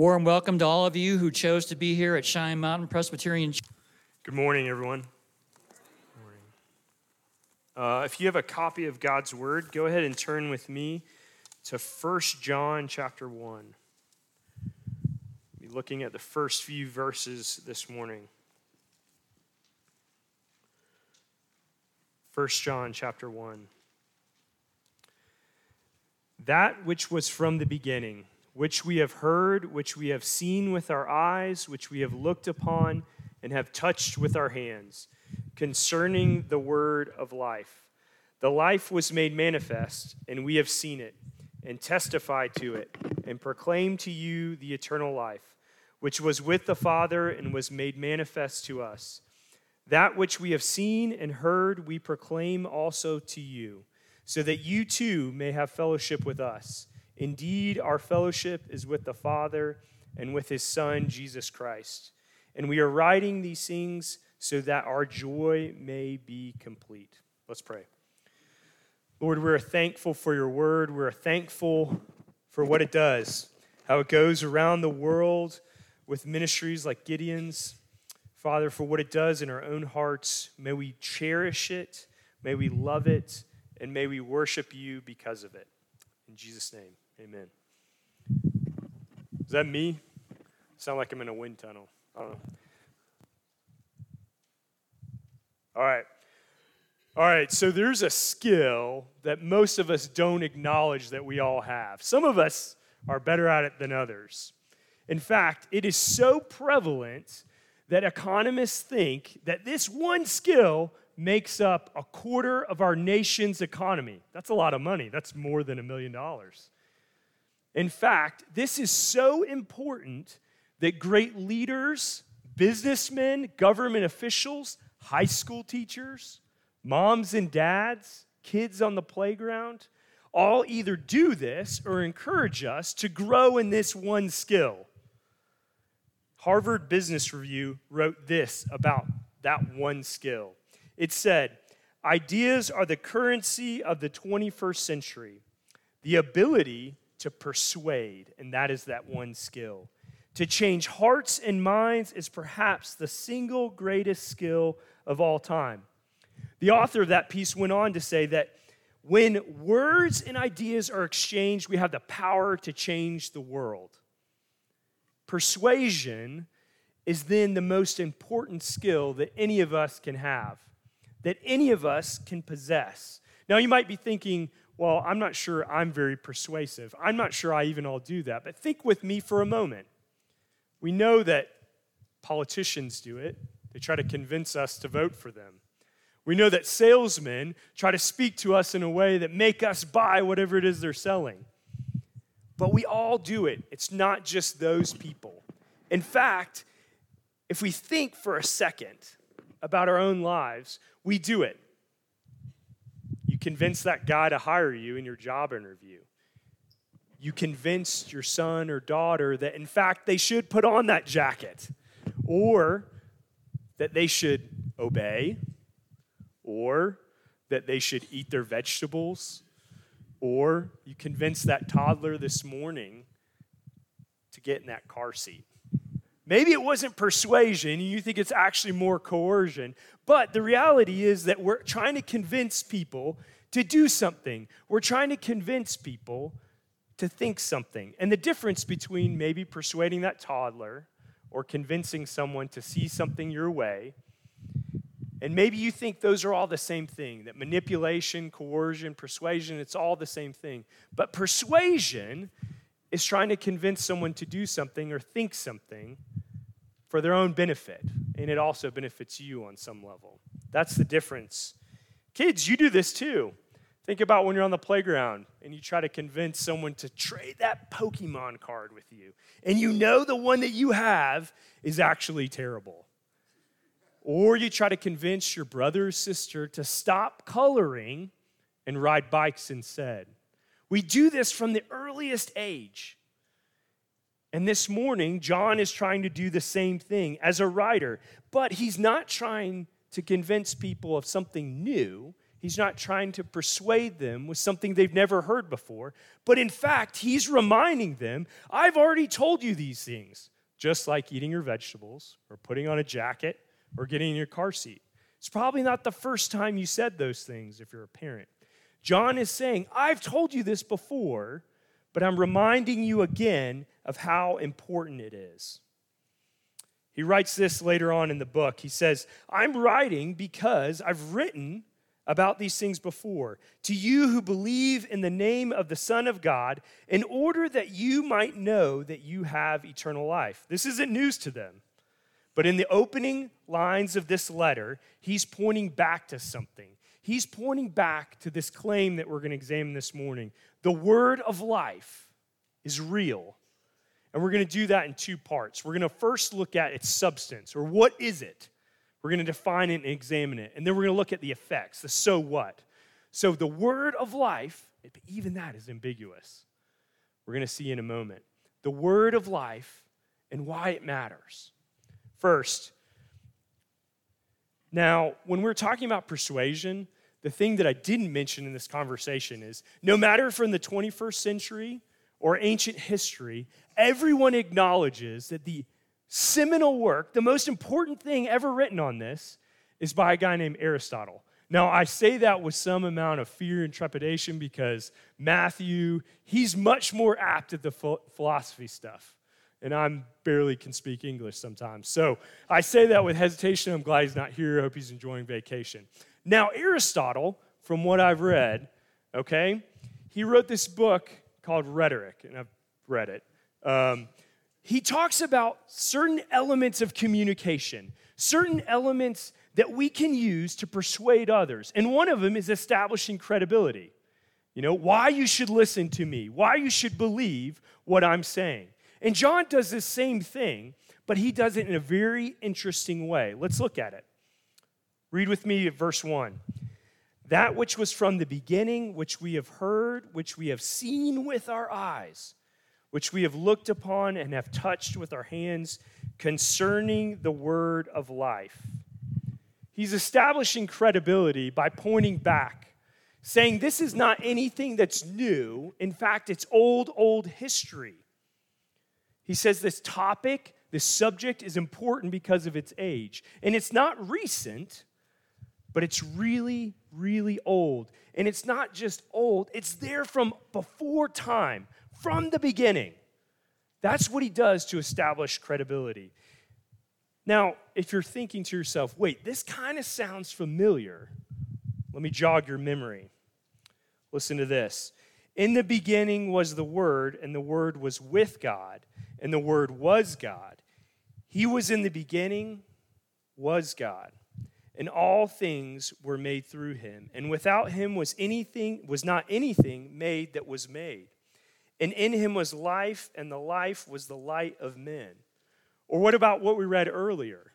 Warm welcome to all of you who chose to be here at Shine Mountain Presbyterian. Good morning, everyone. Good morning. Uh, if you have a copy of God's Word, go ahead and turn with me to 1 John chapter 1. We'll be looking at the first few verses this morning. 1 John chapter 1. That which was from the beginning which we have heard, which we have seen with our eyes, which we have looked upon and have touched with our hands, concerning the word of life. The life was made manifest, and we have seen it, and testified to it, and proclaimed to you the eternal life, which was with the Father and was made manifest to us. That which we have seen and heard, we proclaim also to you, so that you too may have fellowship with us. Indeed, our fellowship is with the Father and with his Son, Jesus Christ. And we are writing these things so that our joy may be complete. Let's pray. Lord, we're thankful for your word. We're thankful for what it does, how it goes around the world with ministries like Gideon's. Father, for what it does in our own hearts, may we cherish it, may we love it, and may we worship you because of it. In Jesus' name. Amen. Is that me? Sound like I'm in a wind tunnel. I don't know. All right. All right, so there's a skill that most of us don't acknowledge that we all have. Some of us are better at it than others. In fact, it is so prevalent that economists think that this one skill makes up a quarter of our nation's economy. That's a lot of money. That's more than a million dollars. In fact, this is so important that great leaders, businessmen, government officials, high school teachers, moms and dads, kids on the playground, all either do this or encourage us to grow in this one skill. Harvard Business Review wrote this about that one skill. It said, Ideas are the currency of the 21st century. The ability to persuade, and that is that one skill. To change hearts and minds is perhaps the single greatest skill of all time. The author of that piece went on to say that when words and ideas are exchanged, we have the power to change the world. Persuasion is then the most important skill that any of us can have, that any of us can possess. Now, you might be thinking, well, I'm not sure I'm very persuasive. I'm not sure I even all do that. But think with me for a moment. We know that politicians do it, they try to convince us to vote for them. We know that salesmen try to speak to us in a way that make us buy whatever it is they're selling. But we all do it. It's not just those people. In fact, if we think for a second about our own lives, we do it convinced that guy to hire you in your job interview. You convinced your son or daughter that, in fact, they should put on that jacket or that they should obey or that they should eat their vegetables or you convinced that toddler this morning to get in that car seat. Maybe it wasn't persuasion, and you think it's actually more coercion, but the reality is that we're trying to convince people to do something. We're trying to convince people to think something. And the difference between maybe persuading that toddler or convincing someone to see something your way, and maybe you think those are all the same thing that manipulation, coercion, persuasion, it's all the same thing. But persuasion is trying to convince someone to do something or think something for their own benefit, and it also benefits you on some level. That's the difference. Kids, you do this too. Think about when you're on the playground and you try to convince someone to trade that Pokemon card with you, and you know the one that you have is actually terrible. Or you try to convince your brother or sister to stop coloring and ride bikes instead. We do this from the earliest age. And this morning, John is trying to do the same thing as a writer, but he's not trying to convince people of something new. He's not trying to persuade them with something they've never heard before. But in fact, he's reminding them I've already told you these things, just like eating your vegetables or putting on a jacket or getting in your car seat. It's probably not the first time you said those things if you're a parent. John is saying, I've told you this before, but I'm reminding you again of how important it is. He writes this later on in the book. He says, I'm writing because I've written about these things before to you who believe in the name of the Son of God, in order that you might know that you have eternal life. This isn't news to them. But in the opening lines of this letter, he's pointing back to something. He's pointing back to this claim that we're going to examine this morning. The word of life is real. And we're going to do that in two parts. We're going to first look at its substance, or what is it? We're going to define it and examine it. And then we're going to look at the effects, the so what. So the word of life, even that is ambiguous. We're going to see in a moment. The word of life and why it matters. First, now, when we're talking about persuasion, the thing that I didn't mention in this conversation is no matter from the 21st century or ancient history, everyone acknowledges that the seminal work, the most important thing ever written on this, is by a guy named Aristotle. Now, I say that with some amount of fear and trepidation because Matthew, he's much more apt at the philosophy stuff. And I'm barely can speak English sometimes. So I say that with hesitation. I'm glad he's not here. I hope he's enjoying vacation. Now, Aristotle, from what I've read, okay, he wrote this book called Rhetoric, and I've read it. Um, he talks about certain elements of communication, certain elements that we can use to persuade others. And one of them is establishing credibility. You know, why you should listen to me, why you should believe what I'm saying. And John does this same thing, but he does it in a very interesting way. Let's look at it. Read with me verse 1. That which was from the beginning, which we have heard, which we have seen with our eyes, which we have looked upon and have touched with our hands concerning the word of life. He's establishing credibility by pointing back, saying this is not anything that's new. In fact, it's old, old history. He says this topic, this subject is important because of its age. And it's not recent, but it's really, really old. And it's not just old, it's there from before time, from the beginning. That's what he does to establish credibility. Now, if you're thinking to yourself, wait, this kind of sounds familiar, let me jog your memory. Listen to this. In the beginning was the Word, and the Word was with God, and the Word was God. He was in the beginning, was God and all things were made through him. And without him was anything was not anything made that was made. And in him was life and the life was the light of men. Or what about what we read earlier?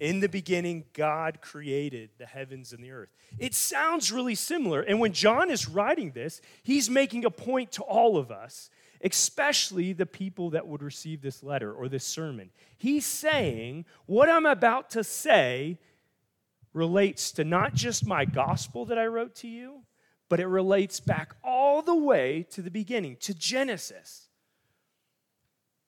In the beginning god created the heavens and the earth. It sounds really similar. And when john is writing this he's making a point to all of us especially the people that would receive this letter or this sermon. He's saying what i'm about to say relates to not just my gospel that I wrote to you, but it relates back all the way to the beginning, to Genesis.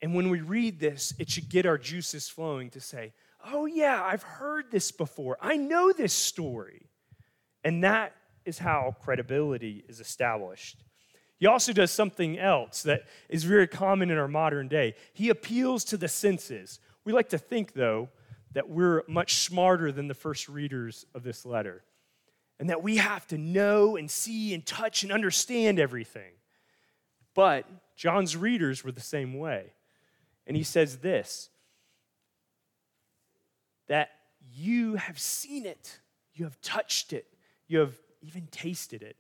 And when we read this, it should get our juices flowing to say, oh, yeah, I've heard this before. I know this story. And that is how credibility is established. He also does something else that is very common in our modern day. He appeals to the senses. We like to think, though, that we're much smarter than the first readers of this letter, and that we have to know and see and touch and understand everything. But John's readers were the same way. And he says this that you have seen it, you have touched it, you have even tasted it.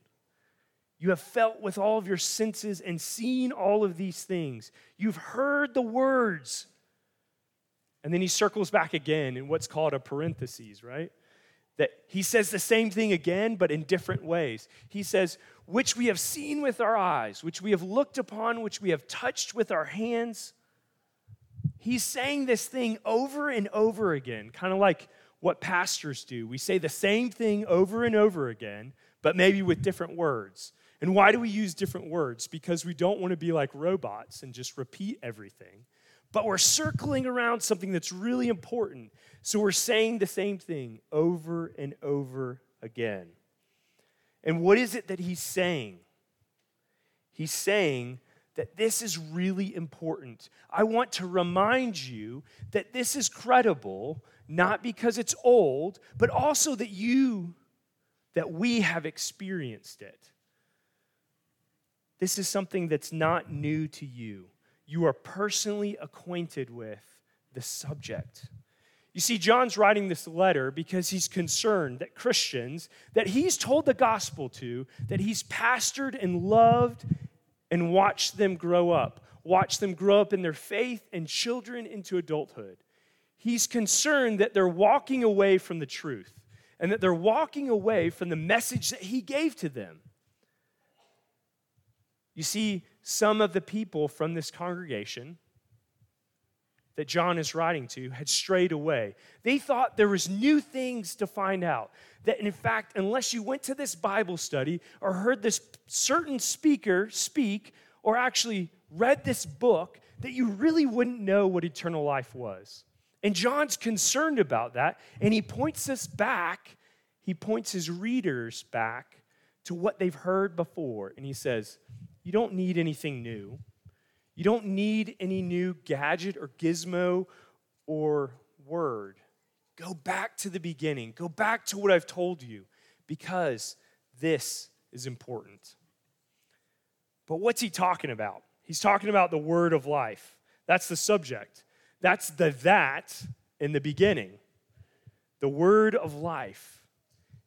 You have felt with all of your senses and seen all of these things. You've heard the words and then he circles back again in what's called a parenthesis, right? That he says the same thing again, but in different ways. He says, which we have seen with our eyes, which we have looked upon, which we have touched with our hands. He's saying this thing over and over again, kind of like what pastors do. We say the same thing over and over again, but maybe with different words. And why do we use different words? Because we don't want to be like robots and just repeat everything. But we're circling around something that's really important. So we're saying the same thing over and over again. And what is it that he's saying? He's saying that this is really important. I want to remind you that this is credible, not because it's old, but also that you, that we have experienced it. This is something that's not new to you. You are personally acquainted with the subject. You see, John's writing this letter because he's concerned that Christians that he's told the gospel to, that he's pastored and loved and watched them grow up, watch them grow up in their faith and children into adulthood. He's concerned that they're walking away from the truth and that they're walking away from the message that he gave to them. You see, some of the people from this congregation that John is writing to had strayed away. They thought there was new things to find out. That in fact, unless you went to this Bible study or heard this certain speaker speak or actually read this book, that you really wouldn't know what eternal life was. And John's concerned about that, and he points us back, he points his readers back to what they've heard before, and he says, You don't need anything new. You don't need any new gadget or gizmo or word. Go back to the beginning. Go back to what I've told you because this is important. But what's he talking about? He's talking about the word of life. That's the subject. That's the that in the beginning. The word of life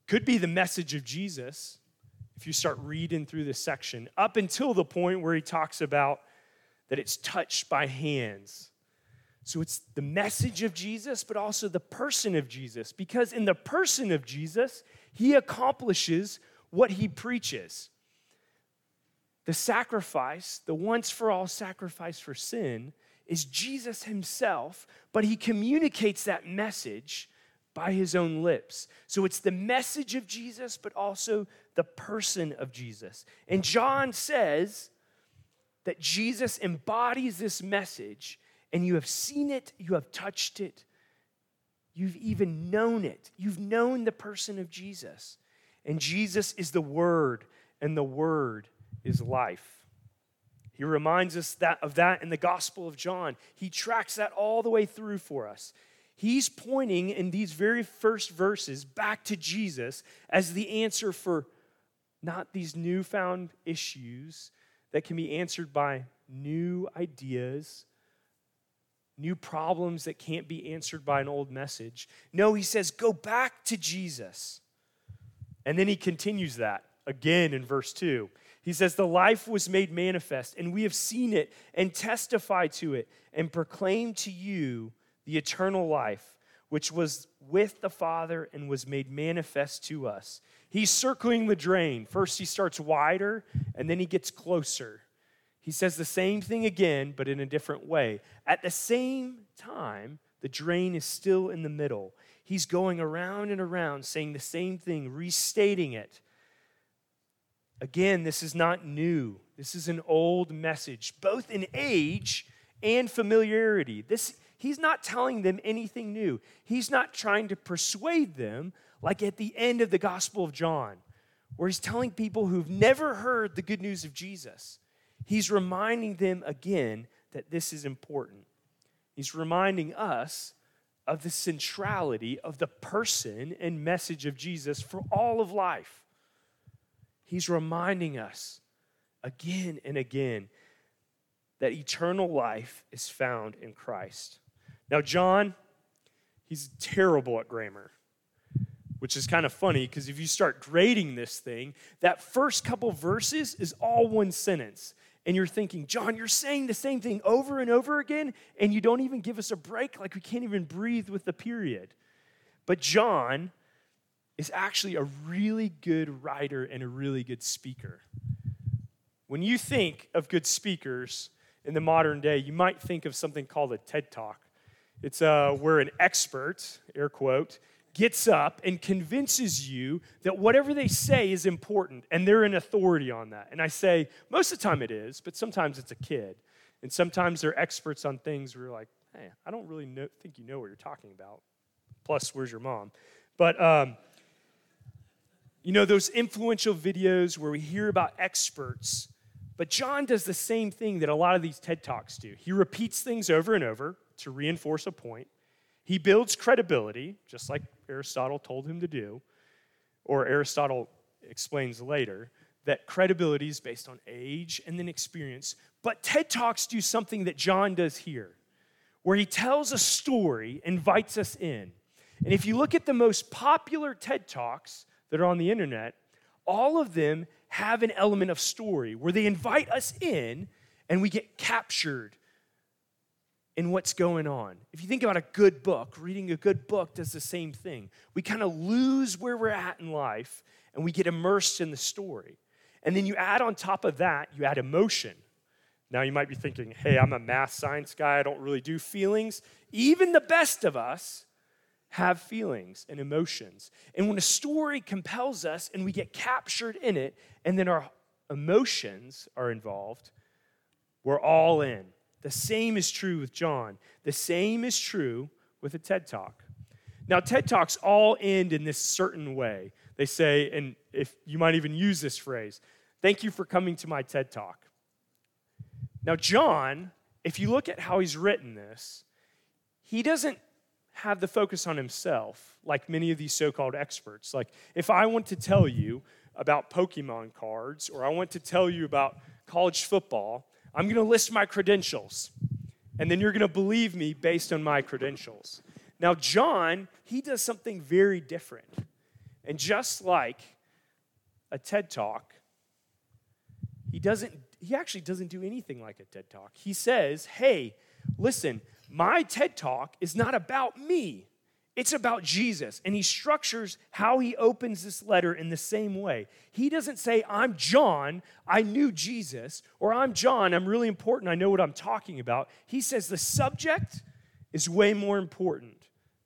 could be the message of Jesus if you start reading through this section, up until the point where he talks about that it's touched by hands. So it's the message of Jesus, but also the person of Jesus. Because in the person of Jesus, he accomplishes what he preaches. The sacrifice, the once for all sacrifice for sin, is Jesus himself, but he communicates that message by his own lips. So it's the message of Jesus, but also the person of Jesus. And John says, that Jesus embodies this message and you have seen it, you have touched it, you've even known it. You've known the person of Jesus. And Jesus is the Word, and the Word is life. He reminds us that, of that in the Gospel of John. He tracks that all the way through for us. He's pointing in these very first verses back to Jesus as the answer for not these newfound issues, that can be answered by new ideas, new problems that can't be answered by an old message. No, he says, go back to Jesus. And then he continues that again in verse 2. He says, The life was made manifest, and we have seen it and testify to it and proclaim to you the eternal life, which was with the Father and was made manifest to us. He's circling the drain. First, he starts wider, and then he gets closer. He says the same thing again, but in a different way. At the same time, the drain is still in the middle. He's going around and around saying the same thing, restating it. Again, this is not new. This is an old message, both in age and familiarity. This, he's not telling them anything new. He's not trying to persuade them like at the end of the Gospel of John, where he's telling people who've never heard the good news of Jesus, he's reminding them again that this is important. He's reminding us of the centrality of the person and message of Jesus for all of life. He's reminding us again and again that eternal life is found in Christ. Now, John, he's terrible at grammar which is kind of funny because if you start grading this thing, that first couple verses is all one sentence. And you're thinking, John, you're saying the same thing over and over again, and you don't even give us a break, like we can't even breathe with the period. But John is actually a really good writer and a really good speaker. When you think of good speakers in the modern day, you might think of something called a TED Talk. It's uh, where an expert, air quote, gets up and convinces you that whatever they say is important and they're an authority on that. And I say, most of the time it is, but sometimes it's a kid. And sometimes they're experts on things where you're like, hey, I don't really know, think you know what you're talking about. Plus, where's your mom? But, um, you know, those influential videos where we hear about experts, but John does the same thing that a lot of these TED Talks do. He repeats things over and over to reinforce a point. He builds credibility, just like Aristotle told him to do, or Aristotle explains later that credibility is based on age and then experience. But TED Talks do something that John does here, where he tells a story, invites us in. And if you look at the most popular TED Talks that are on the internet, all of them have an element of story where they invite us in and we get captured in what's going on. If you think about a good book, reading a good book does the same thing. We kind of lose where we're at in life and we get immersed in the story. And then you add on top of that, you add emotion. Now you might be thinking, hey, I'm a math science guy, I don't really do feelings. Even the best of us have feelings and emotions. And when a story compels us and we get captured in it, and then our emotions are involved, we're all in. The same is true with John. The same is true with a TED Talk. Now, TED Talks all end in this certain way. They say, and if you might even use this phrase, thank you for coming to my TED Talk. Now, John, if you look at how he's written this, he doesn't have the focus on himself like many of these so called experts. Like, if I want to tell you about Pokemon cards or I want to tell you about college football, I'm going to list my credentials, and then you're going to believe me based on my credentials. Now, John, he does something very different. And just like a TED Talk, he doesn't he actually doesn't do anything like a TED Talk. He says, "Hey, listen, my TED Talk is not about me. It's about Jesus. And he structures how he opens this letter in the same way. He doesn't say, I'm John, I knew Jesus, or I'm John, I'm really important, I know what I'm talking about. He says, the subject is way more important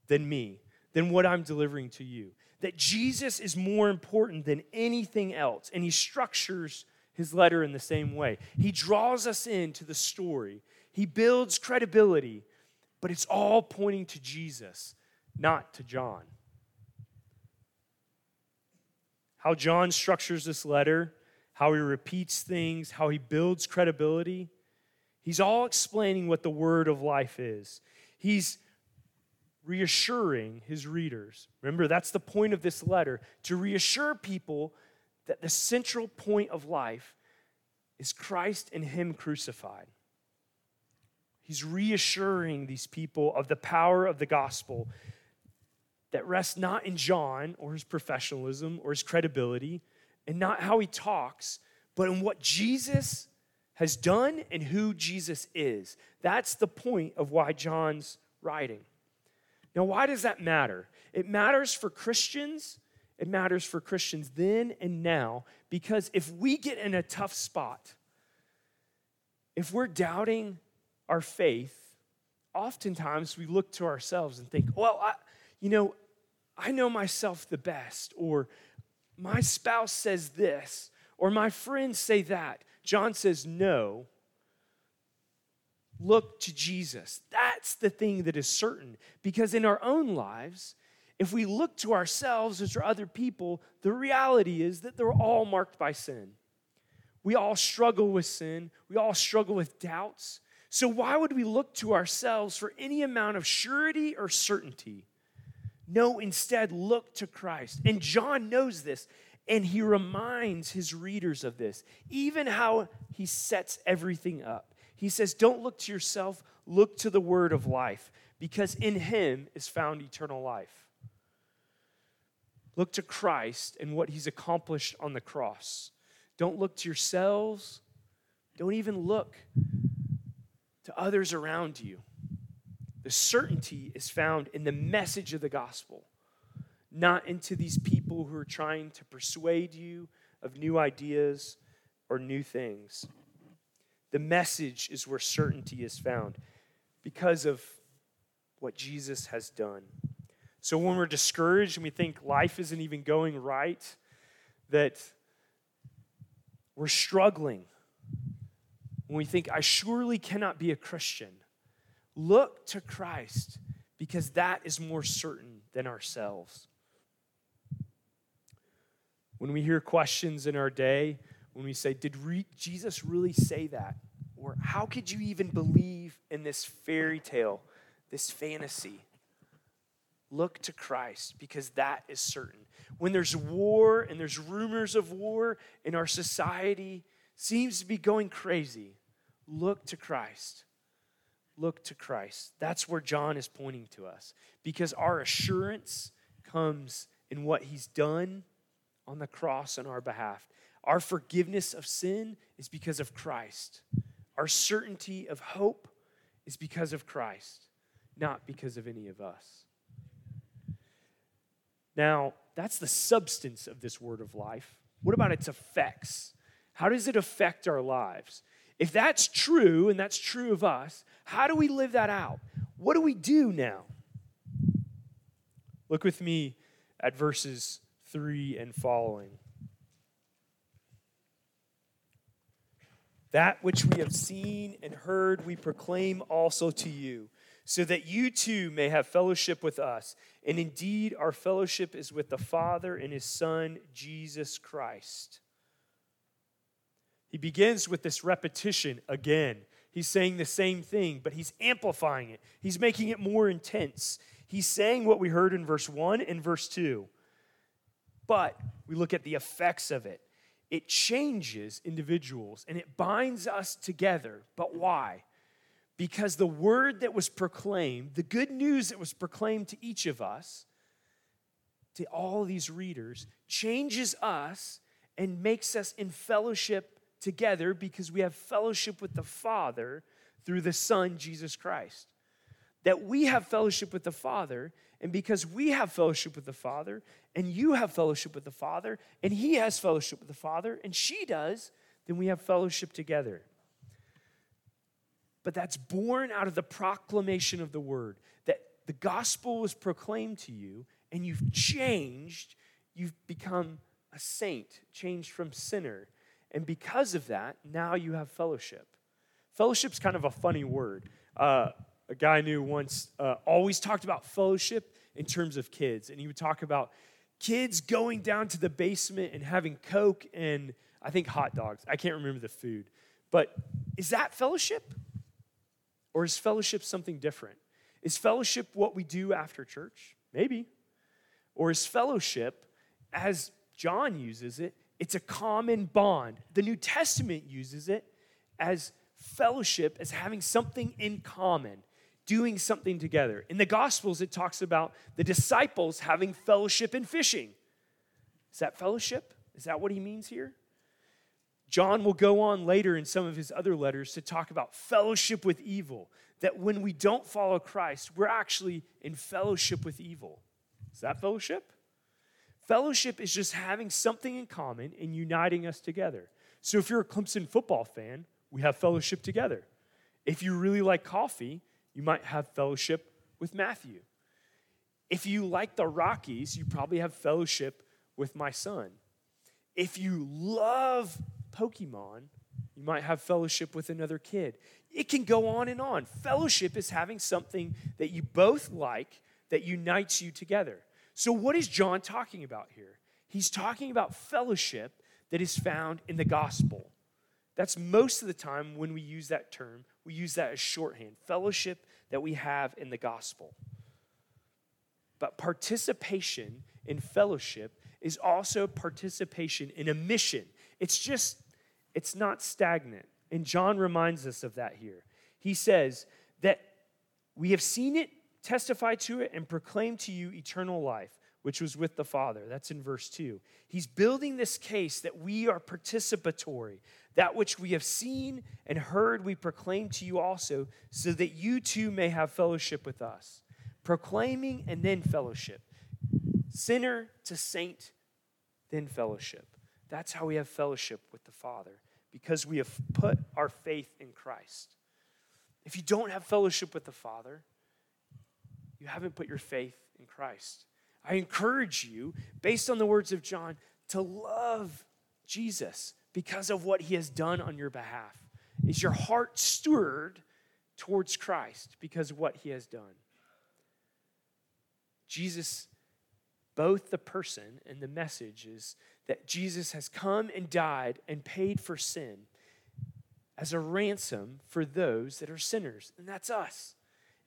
than me, than what I'm delivering to you. That Jesus is more important than anything else. And he structures his letter in the same way. He draws us into the story, he builds credibility, but it's all pointing to Jesus not to John. How John structures this letter, how he repeats things, how he builds credibility. He's all explaining what the word of life is. He's reassuring his readers. Remember, that's the point of this letter to reassure people that the central point of life is Christ and Him crucified. He's reassuring these people of the power of the gospel that rests not in John or his professionalism or his credibility and not how he talks, but in what Jesus has done and who Jesus is. That's the point of why John's writing. Now, why does that matter? It matters for Christians. It matters for Christians then and now because if we get in a tough spot, if we're doubting our faith, oftentimes we look to ourselves and think, well, I, you know, I know myself the best, or my spouse says this, or my friends say that. John says, no. Look to Jesus. That's the thing that is certain. Because in our own lives, if we look to ourselves or to other people, the reality is that they're all marked by sin. We all struggle with sin, we all struggle with doubts. So, why would we look to ourselves for any amount of surety or certainty? No, instead, look to Christ. And John knows this, and he reminds his readers of this, even how he sets everything up. He says, Don't look to yourself, look to the word of life, because in him is found eternal life. Look to Christ and what he's accomplished on the cross. Don't look to yourselves. Don't even look to others around you. The certainty is found in the message of the gospel, not into these people who are trying to persuade you of new ideas or new things. The message is where certainty is found because of what Jesus has done. So when we're discouraged and we think life isn't even going right, that we're struggling, when we think, I surely cannot be a Christian, look to Christ because that is more certain than ourselves. When we hear questions in our day, when we say, Did re- Jesus really say that? Or how could you even believe in this fairy tale, this fantasy? Look to Christ because that is certain. When there's war and there's rumors of war in our society, seems to be going crazy, look to Christ. Look to Christ. That's where John is pointing to us because our assurance comes in what he's done on the cross on our behalf. Our forgiveness of sin is because of Christ. Our certainty of hope is because of Christ, not because of any of us. Now, that's the substance of this word of life. What about its effects? How does it affect our lives? If that's true, and that's true of us, how do we live that out? What do we do now? Look with me at verses 3 and following. That which we have seen and heard, we proclaim also to you, so that you too may have fellowship with us. And indeed, our fellowship is with the Father and his Son, Jesus Christ. He begins with this repetition again. He's saying the same thing, but he's amplifying it, he's making it more intense. He's saying what we heard in verse 1 and verse 2 but we look at the effects of it. It changes individuals and it binds us together. But why? Because the word that was proclaimed, the good news that was proclaimed to each of us, to all these readers, changes us and makes us in fellowship together because we have fellowship with the Father through the Son, Jesus Christ. That we have fellowship with the Father and because we have fellowship with the Father, and you have fellowship with the Father, and he has fellowship with the Father, and she does, then we have fellowship together. But that's born out of the proclamation of the word that the gospel was proclaimed to you, and you've changed, you've become a saint, changed from sinner. And because of that, now you have fellowship. Fellowship's kind of a funny word. Uh, a guy I knew once uh, always talked about fellowship in terms of kids. And he would talk about kids going down to the basement and having Coke and I think hot dogs. I can't remember the food. But is that fellowship? Or is fellowship something different? Is fellowship what we do after church? Maybe. Or is fellowship, as John uses it, it's a common bond. The New Testament uses it as fellowship, as having something in common doing something together. In the Gospels, it talks about the disciples having fellowship in fishing. Is that fellowship? Is that what he means here? John will go on later in some of his other letters to talk about fellowship with evil, that when we don't follow Christ, we're actually in fellowship with evil. Is that fellowship? Fellowship is just having something in common and uniting us together. So if you're a Clemson football fan, we have fellowship together. If you really like coffee, you might have fellowship with Matthew. If you like the Rockies, you probably have fellowship with my son. If you love Pokemon, you might have fellowship with another kid. It can go on and on. Fellowship is having something that you both like that unites you together. So, what is John talking about here? He's talking about fellowship that is found in the gospel. That's most of the time when we use that term, we use that as shorthand fellowship that we have in the gospel. But participation in fellowship is also participation in a mission. It's just, it's not stagnant. And John reminds us of that here. He says that we have seen it, testified to it, and proclaim to you eternal life, which was with the Father. That's in verse 2. He's building this case that we are participatory, that which we have seen and heard, we proclaim to you also, so that you too may have fellowship with us. Proclaiming and then fellowship. Sinner to saint, then fellowship. That's how we have fellowship with the Father, because we have put our faith in Christ. If you don't have fellowship with the Father, you haven't put your faith in Christ. I encourage you, based on the words of John, to love Jesus because of what he has done on your behalf. Is your heart stirred towards Christ because of what he has done? Jesus, both the person and the message is that Jesus has come and died and paid for sin as a ransom for those that are sinners, and that's us.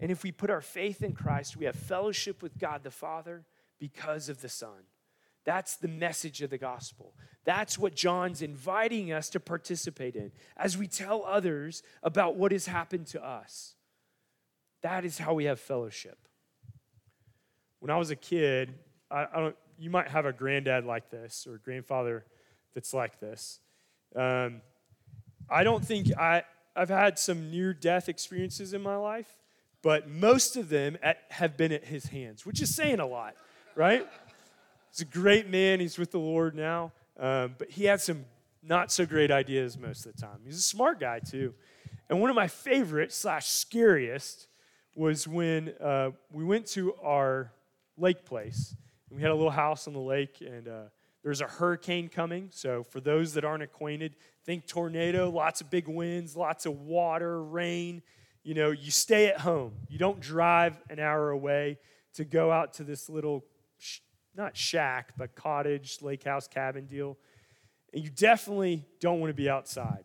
And if we put our faith in Christ, we have fellowship with God the Father because of the Son. That's the message of the gospel. That's what John's inviting us to participate in as we tell others about what has happened to us. That is how we have fellowship. When I was a kid, I, I don't, you might have a granddad like this or a grandfather that's like this. Um, I don't think I, I've had some near death experiences in my life, but most of them at, have been at his hands, which is saying a lot, right? He's a great man. He's with the Lord now, um, but he had some not so great ideas most of the time. He's a smart guy, too. And one of my favorite slash scariest was when uh, we went to our lake place. And we had a little house on the lake, and uh, there's a hurricane coming. So, for those that aren't acquainted, think tornado, lots of big winds, lots of water, rain. You know, you stay at home. You don't drive an hour away to go out to this little, sh- not shack, but cottage, lake house, cabin deal. And you definitely don't want to be outside.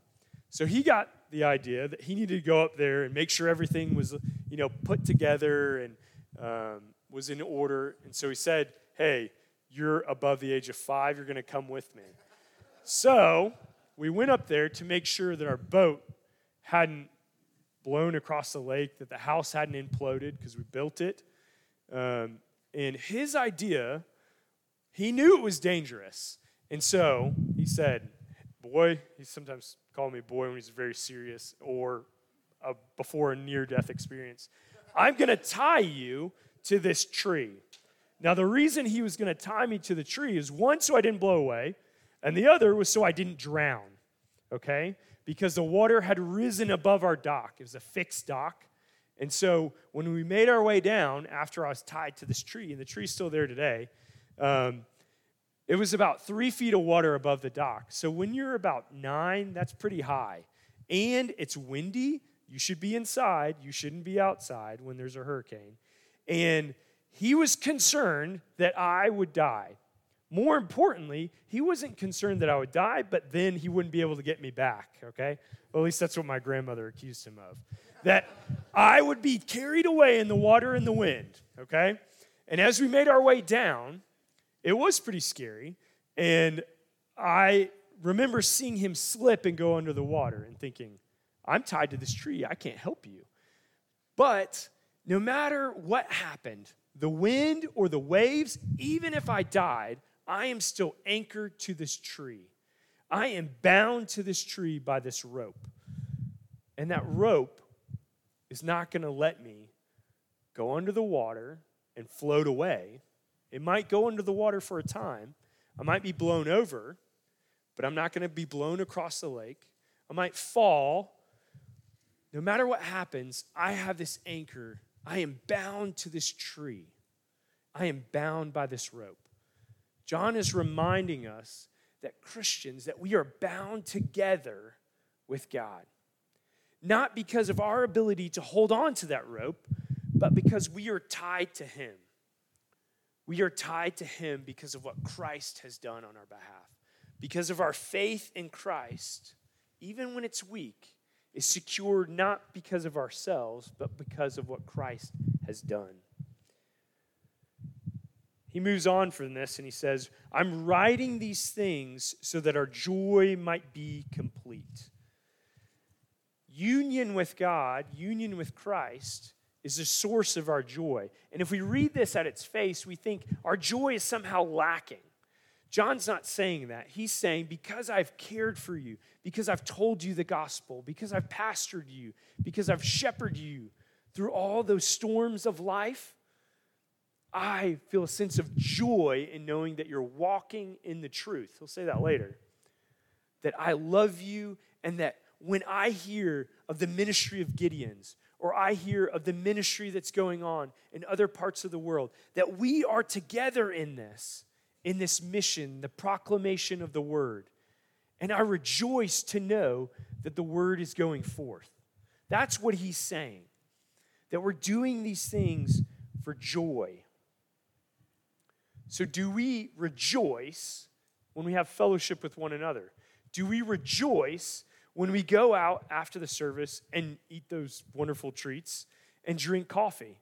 So he got the idea that he needed to go up there and make sure everything was, you know, put together and um, was in order. And so he said, Hey, you're above the age of five, you're going to come with me. So we went up there to make sure that our boat hadn't blown across the lake, that the house hadn't imploded because we built it. Um, and his idea, he knew it was dangerous. And so he said, Boy, he sometimes called me boy when he's very serious or uh, before a near death experience. I'm going to tie you to this tree. Now, the reason he was going to tie me to the tree is one, so I didn't blow away, and the other was so I didn't drown, okay? Because the water had risen above our dock. It was a fixed dock. And so when we made our way down after I was tied to this tree, and the tree's still there today, um, it was about three feet of water above the dock. So when you're about nine, that's pretty high. And it's windy. You should be inside. You shouldn't be outside when there's a hurricane. And he was concerned that I would die. More importantly, he wasn't concerned that I would die, but then he wouldn't be able to get me back, okay? Well, at least that's what my grandmother accused him of. That I would be carried away in the water and the wind, okay? And as we made our way down, it was pretty scary. And I remember seeing him slip and go under the water and thinking, I'm tied to this tree. I can't help you. But no matter what happened, the wind or the waves, even if I died, I am still anchored to this tree. I am bound to this tree by this rope. And that rope is not going to let me go under the water and float away. It might go under the water for a time. I might be blown over, but I'm not going to be blown across the lake. I might fall. No matter what happens, I have this anchor I am bound to this tree. I am bound by this rope. John is reminding us that Christians, that we are bound together with God. Not because of our ability to hold on to that rope, but because we are tied to Him. We are tied to Him because of what Christ has done on our behalf. Because of our faith in Christ, even when it's weak, is secured not because of ourselves, but because of what Christ has done. He moves on from this and he says, I'm writing these things so that our joy might be complete. Union with God, union with Christ, is the source of our joy. And if we read this at its face, we think our joy is somehow lacking. John's not saying that. He's saying, because I've cared for you, because I've told you the gospel, because I've pastored you, because I've shepherded you through all those storms of life, I feel a sense of joy in knowing that you're walking in the truth. He'll say that later. That I love you, and that when I hear of the ministry of Gideon's, or I hear of the ministry that's going on in other parts of the world, that we are together in this, in this mission, the proclamation of the word. And I rejoice to know that the word is going forth. That's what he's saying, that we're doing these things for joy. So, do we rejoice when we have fellowship with one another? Do we rejoice when we go out after the service and eat those wonderful treats and drink coffee?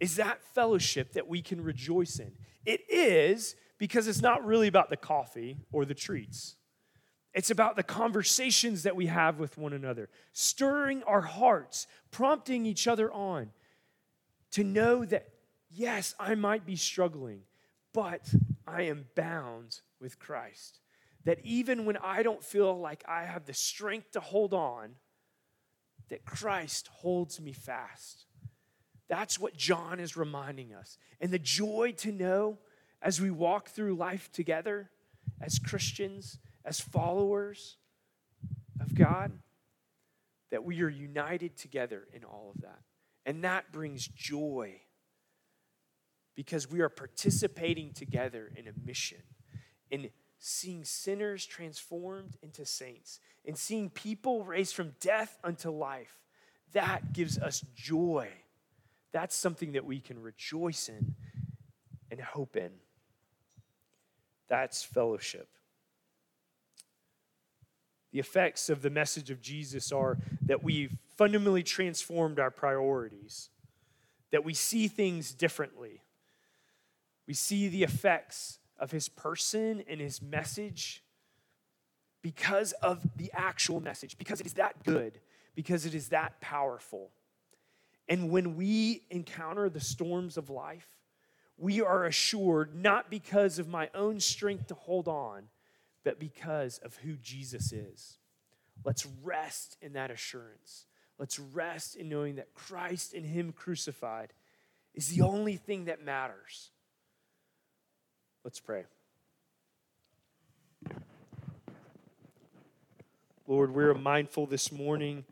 Is that fellowship that we can rejoice in? It is because it's not really about the coffee or the treats. It's about the conversations that we have with one another, stirring our hearts, prompting each other on to know that, yes, I might be struggling, but I am bound with Christ that even when I don't feel like I have the strength to hold on, that Christ holds me fast. That's what John is reminding us. And the joy to know as we walk through life together as Christians, as followers of God, that we are united together in all of that. And that brings joy because we are participating together in a mission, in seeing sinners transformed into saints and seeing people raised from death unto life, that gives us joy. That's something that we can rejoice in and hope in. That's fellowship. The effects of the message of Jesus are that we've fundamentally transformed our priorities, that we see things differently. We see the effects of his person and his message because of the actual message, because it is that good, because it is that powerful. And when we encounter the storms of life, we are assured not because of my own strength to hold on, but because of who Jesus is. Let's rest in that assurance. Let's rest in knowing that Christ and Him crucified is the only thing that matters. Let's pray. Lord, we're mindful this morning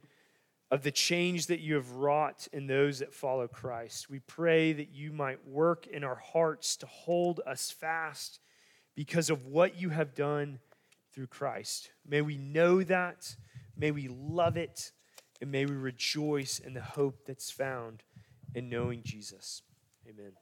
of the change that you have wrought in those that follow Christ. We pray that you might work in our hearts to hold us fast because of what you have done through Christ. May we know that, may we love it, and may we rejoice in the hope that's found in knowing Jesus. Amen.